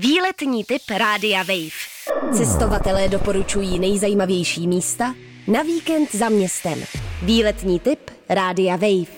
Výletní typ Rádia Wave. Cestovatelé doporučují nejzajímavější místa na víkend za městem. Výletní typ Rádia Wave.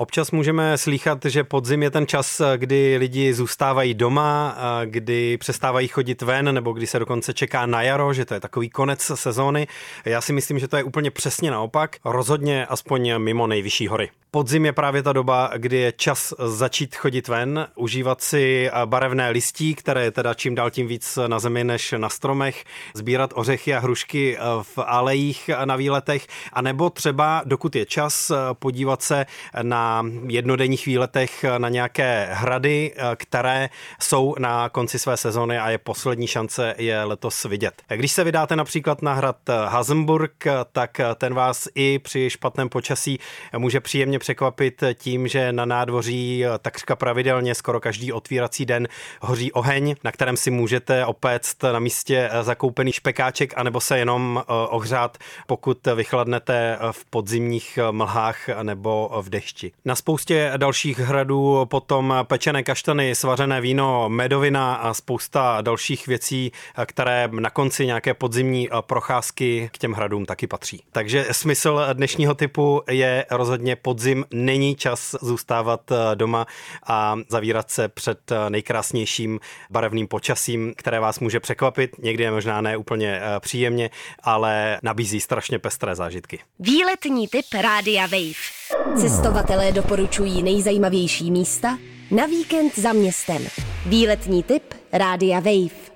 Občas můžeme slýchat, že podzim je ten čas, kdy lidi zůstávají doma, kdy přestávají chodit ven, nebo kdy se dokonce čeká na jaro, že to je takový konec sezóny. Já si myslím, že to je úplně přesně naopak, rozhodně aspoň mimo nejvyšší hory. Podzim je právě ta doba, kdy je čas začít chodit ven, užívat si barevné listí, které je teda čím dál tím víc na zemi než na stromech, sbírat ořechy a hrušky v alejích na výletech, anebo třeba, dokud je čas, podívat se na jednodenních výletech na nějaké hrady, které jsou na konci své sezóny a je poslední šance je letos vidět. Když se vydáte například na hrad Hasenburg, tak ten vás i při špatném počasí může příjemně překvapit tím, že na nádvoří takřka pravidelně skoro každý otvírací den hoří oheň, na kterém si můžete opéct na místě zakoupený špekáček anebo se jenom eh, ohřát, pokud vychladnete v podzimních mlhách nebo v dešti. Na spoustě dalších hradů potom pečené kaštany, svařené víno, medovina a spousta dalších věcí, které na konci nějaké podzimní procházky k těm hradům taky patří. Takže smysl dnešního typu je rozhodně podzim není čas zůstávat doma a zavírat se před nejkrásnějším barevným počasím, které vás může překvapit. Někdy je možná ne úplně eh, příjemně, ale nabízí strašně pestré zážitky. Výletní typ Rádia Wave. Cestovatelé doporučují nejzajímavější místa na víkend za městem. Výletní typ Rádia Wave.